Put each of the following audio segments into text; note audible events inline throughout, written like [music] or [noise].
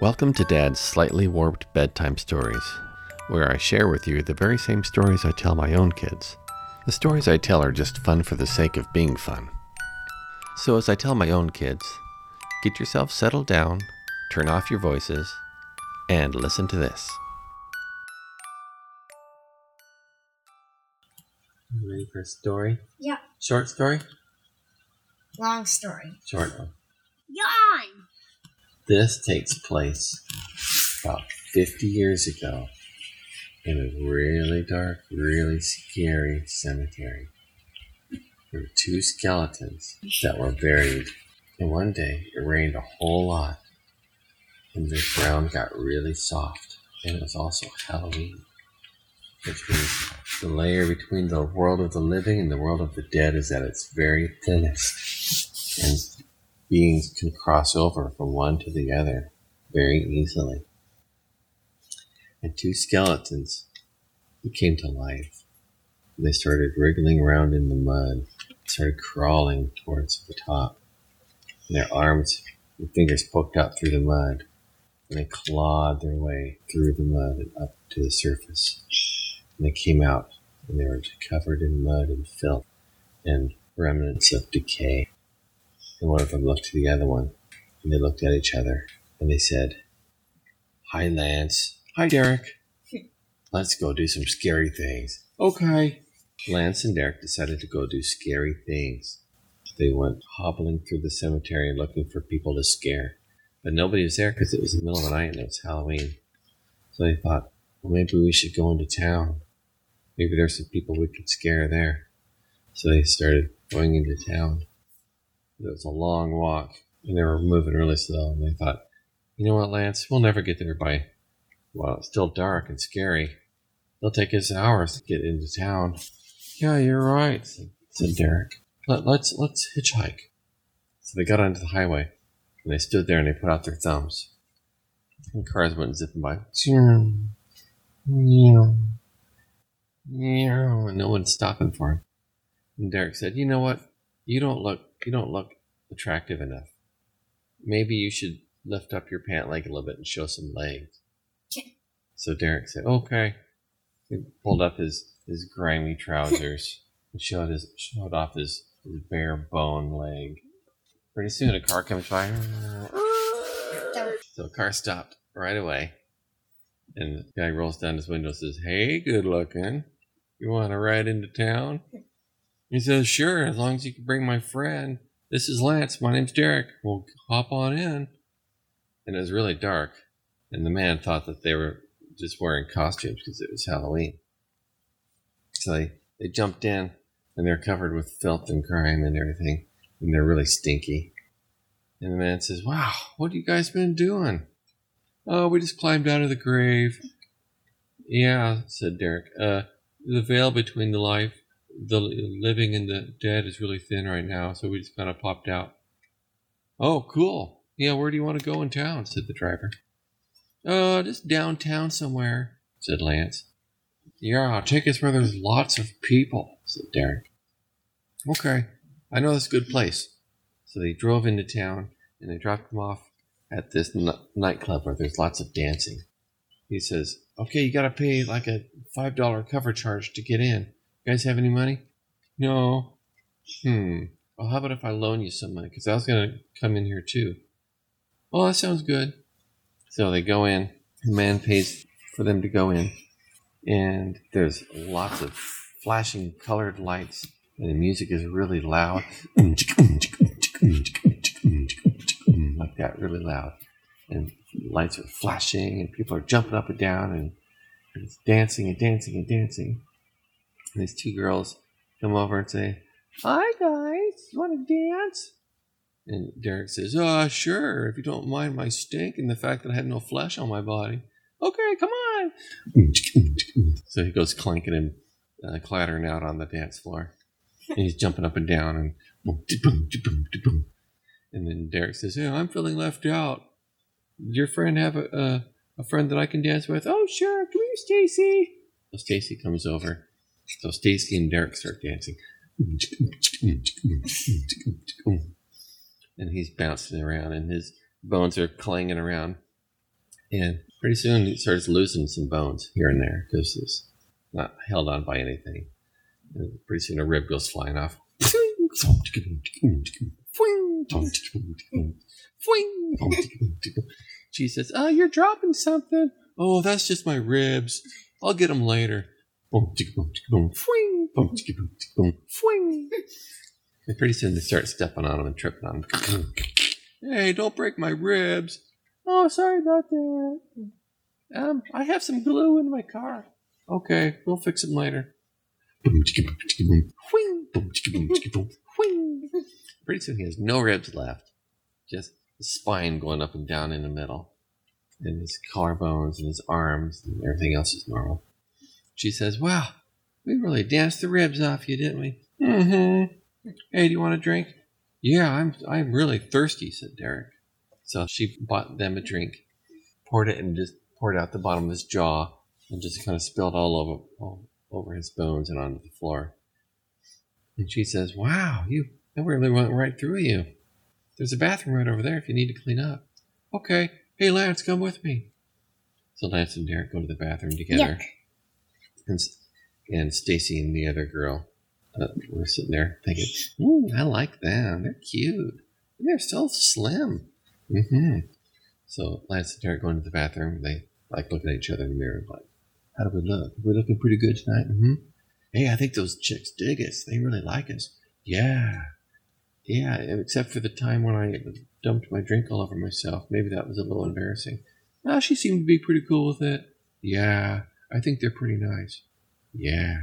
Welcome to Dad's Slightly Warped Bedtime Stories, where I share with you the very same stories I tell my own kids. The stories I tell are just fun for the sake of being fun. So, as I tell my own kids, get yourself settled down, turn off your voices, and listen to this. You ready for a story? Yeah. Short story? Long story. Short one. Yawn! This takes place about 50 years ago in a really dark, really scary cemetery. There were two skeletons that were buried, and one day it rained a whole lot, and the ground got really soft, and it was also Halloween, which means the layer between the world of the living and the world of the dead is at its very thinnest, and beings can cross over from one to the other very easily. And two skeletons came to life. They started wriggling around in the mud, started crawling towards the top. And their arms and fingers poked out through the mud, and they clawed their way through the mud and up to the surface. And they came out, and they were covered in mud and filth and remnants of decay. And one of them looked to the other one, and they looked at each other, and they said, Hi, Lance. Hi, Derek. [laughs] Let's go do some scary things. Okay. Lance and Derek decided to go do scary things. They went hobbling through the cemetery looking for people to scare. But nobody was there because it was the middle of the night and it was Halloween. So they thought, well, maybe we should go into town. Maybe there's some people we could scare there. So they started going into town. It was a long walk, and they were moving really slow. And they thought, you know what, Lance, we'll never get there by, well, it's still dark and scary. It'll take us hours to get into town. Yeah, you're right, said, Derek. Let, let's let's hitchhike. So they got onto the highway, and they stood there and they put out their thumbs. And cars went zipping by. And no one's stopping for him. And Derek said, "You know what? You don't look you don't look attractive enough. Maybe you should lift up your pant leg a little bit and show some legs." Okay. So Derek said, "Okay." He pulled up his his grimy trousers [laughs] and showed his showed off his, his bare bone leg. Pretty soon, a car comes by. So the car stopped right away, and the guy rolls down his window and says, "Hey, good looking, you want to ride into town?" [laughs] He says, "Sure, as long as you can bring my friend. This is Lance. My name's Derek. We'll hop on in." And it was really dark, and the man thought that they were just wearing costumes because it was Halloween. So they, they jumped in, and they're covered with filth and grime and everything, and they're really stinky. And the man says, Wow, what have you guys been doing? Oh, we just climbed out of the grave. Yeah, said Derek. Uh, the veil between the life, the living and the dead is really thin right now, so we just kind of popped out. Oh, cool. Yeah, where do you want to go in town? said the driver. Uh, just downtown somewhere, said Lance. Yeah, I'll take us where there's lots of people, said Derek. Okay, I know this good place. So they drove into town and they dropped him off at this n- nightclub where there's lots of dancing. He says, Okay, you gotta pay like a $5 cover charge to get in. You guys have any money? No. Hmm. Well, how about if I loan you some money? Because I was gonna come in here too. Well, that sounds good. So they go in. The man pays for them to go in. And there's lots of flashing colored lights. And the music is really loud. Like that, really loud. And lights are flashing, and people are jumping up and down, and it's dancing and dancing and dancing. And these two girls come over and say, Hi, guys. You want to dance? And Derek says, Oh, sure, if you don't mind my stink and the fact that I have no flesh on my body. Okay, come on. [laughs] So he goes clanking and uh, clattering out on the dance floor. And he's jumping up and down and boom, boom, boom, boom. and then Derek says, "Yeah, I'm feeling left out. Your friend have a, a a friend that I can dance with?" Oh, sure. Come here, Stacy. So Stacy comes over. So Stacy and Derek start dancing. And he's bouncing around and his bones are clanging around. And pretty soon he starts losing some bones here and there because it's not held on by anything. And pretty soon a rib goes flying off. She says, "Oh, you're dropping something." Oh, that's just my ribs. I'll get them later. And pretty soon they start stepping on them and tripping on them. hey, don't break my ribs. Oh, sorry about that. Um, I have some glue in my car. Okay, we'll fix them later. Pretty soon he has no ribs left, just the spine going up and down in the middle, and his collarbones and his arms and everything else is normal. She says, "Wow, we really danced the ribs off you, didn't we?" Mm-hmm. Hey, do you want a drink? Yeah, I'm I'm really thirsty," said Derek. So she bought them a drink, poured it, and just poured out the bottom of his jaw, and just kind of spilled all over all over his bones and onto the floor. And she says, "Wow, you that really went right through you. There's a bathroom right over there if you need to clean up." Okay. Hey, Lance, come with me. So Lance and Derek go to the bathroom together, Yuck. And and Stacy and the other girl uh, were sitting there thinking, "Ooh, I like them. They're cute. And they're so slim." hmm So Lance and Derek go into the bathroom. They like looking at each other in the mirror, like, "How do we look? We're looking pretty good tonight." hmm Hey, I think those chicks dig us. They really like us. Yeah, yeah. Except for the time when I dumped my drink all over myself. Maybe that was a little embarrassing. Ah, she seemed to be pretty cool with it. Yeah, I think they're pretty nice. Yeah.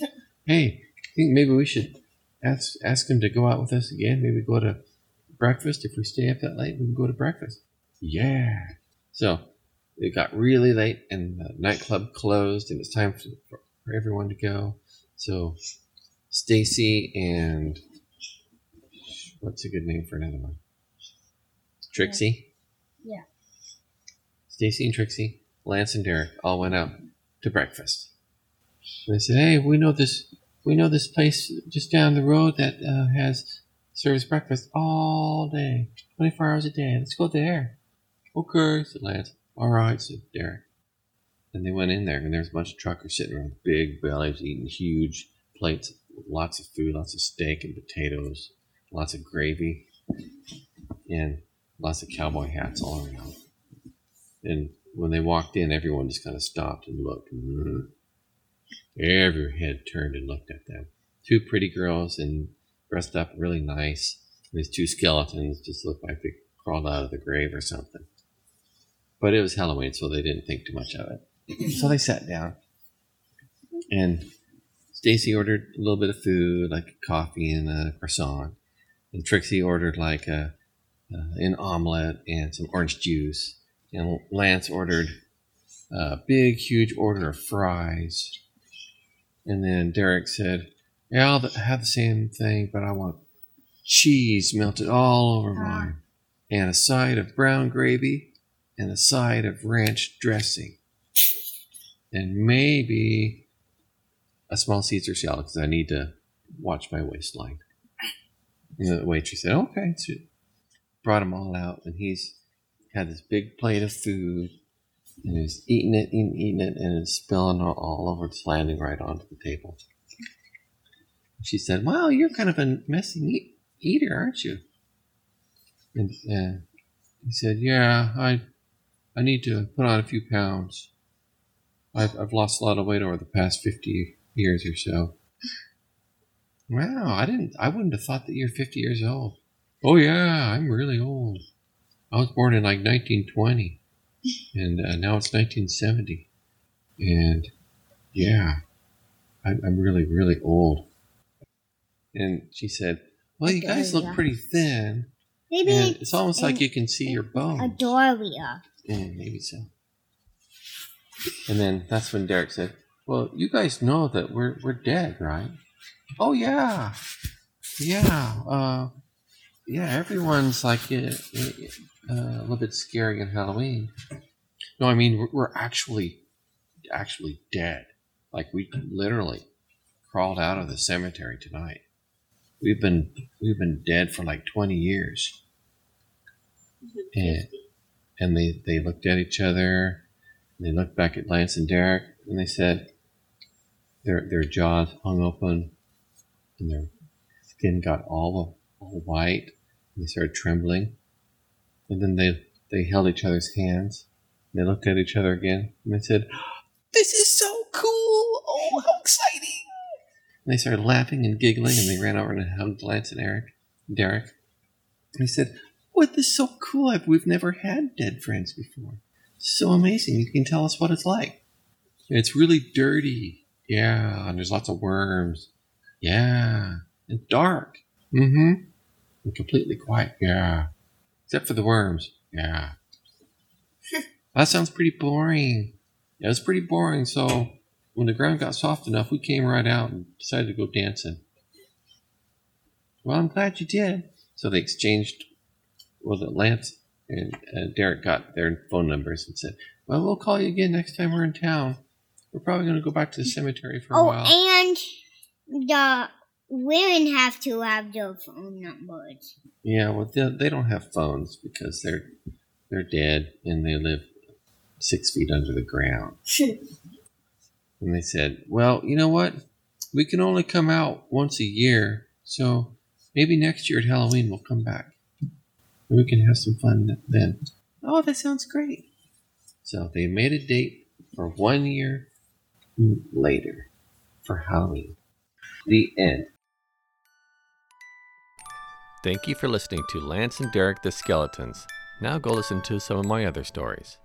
[laughs] Hey, I think maybe we should ask ask him to go out with us again. Maybe go to breakfast. If we stay up that late, we can go to breakfast. Yeah. So it got really late, and the nightclub closed, and it's time for, for everyone to go. So Stacy and what's a good name for another one? Trixie. Yeah. Stacy and Trixie, Lance and Derek all went out to breakfast. And they said, "Hey, we know this. We know this place just down the road that uh, has serves breakfast all day, twenty-four hours a day. Let's go there." Okay, said Lance. All right, said Derek. And they went in there, and there was a bunch of truckers sitting around big bellies, eating huge plates, lots of food, lots of steak and potatoes, lots of gravy, and lots of cowboy hats all around. And when they walked in, everyone just kind of stopped and looked. Mhm. Every head turned and looked at them. Two pretty girls and dressed up really nice. These two skeletons just looked like they crawled out of the grave or something. But it was Halloween, so they didn't think too much of it. so they sat down. And Stacy ordered a little bit of food, like coffee and a croissant. And Trixie ordered like a, uh, an omelet and some orange juice. And Lance ordered a big, huge order of fries. And then Derek said, Yeah, I'll have the same thing, but I want cheese melted all over ah. mine, and a side of brown gravy, and a side of ranch dressing, and maybe a small Caesar salad because I need to watch my waistline. And the waitress said, Okay. So brought them all out, and he's had this big plate of food, and he's eating it, eating, eating it, and it's spilling all, all over, it's landing right onto the table. She said, "Wow, you're kind of a messy eat- eater, aren't you?" And uh, he said, "Yeah, I, I need to put on a few pounds. I've, I've lost a lot of weight over the past fifty years or so." Wow, I didn't. I wouldn't have thought that you're fifty years old. Oh yeah, I'm really old. I was born in like 1920, and uh, now it's 1970, and yeah, I'm, I'm really really old. And she said, "Well, you guys look pretty thin, Maybe and it's almost like you can see your bones." Adoria. Mm, maybe so. And then that's when Derek said, "Well, you guys know that we're we're dead, right?" Oh yeah, yeah, uh, yeah. Everyone's like uh, uh, a little bit scary in Halloween. No, I mean we're, actually actually dead. Like we literally crawled out of the cemetery tonight. We've been we've been dead for like twenty years. And and they, they looked at each other. They looked back at Lance and Derek, and they said, their their jaws hung open, and their skin got all all white. And they started trembling, and then they they held each other's hands. They looked at each other again, and they said, "This is so cool! Oh, how exciting!" And they started laughing and giggling, and they ran over and hugged Lance and Eric, Derek. And he said, "What? This is so cool! We've never had dead friends before. So amazing! You can tell us what it's like." It's really dirty. Yeah, and there's lots of worms. Yeah, and dark. Mm-hmm. And completely quiet. Yeah, except for the worms. Yeah. [laughs] that sounds pretty boring. Yeah, it's pretty boring. So when the ground got soft enough, we came right out and decided to go dancing. Well, I'm glad you did. So they exchanged. Was it Lance and uh, Derek got their phone numbers and said, "Well, we'll call you again next time we're in town." We're probably going to go back to the cemetery for a Oh, while. and the women have to have their phone numbers. yeah, well, they, they don't have phones because they're they're dead and they live six feet under the ground. [laughs] And they said, "Well, you know what? We can only come out once a year, so maybe next year at Halloween we'll come back. And we can have some fun then." Oh, that sounds great. So they made a date for one year later for Halloween. The end. Thank you for listening to Lance and Derek the Skeletons. Now go listen to some of my other stories.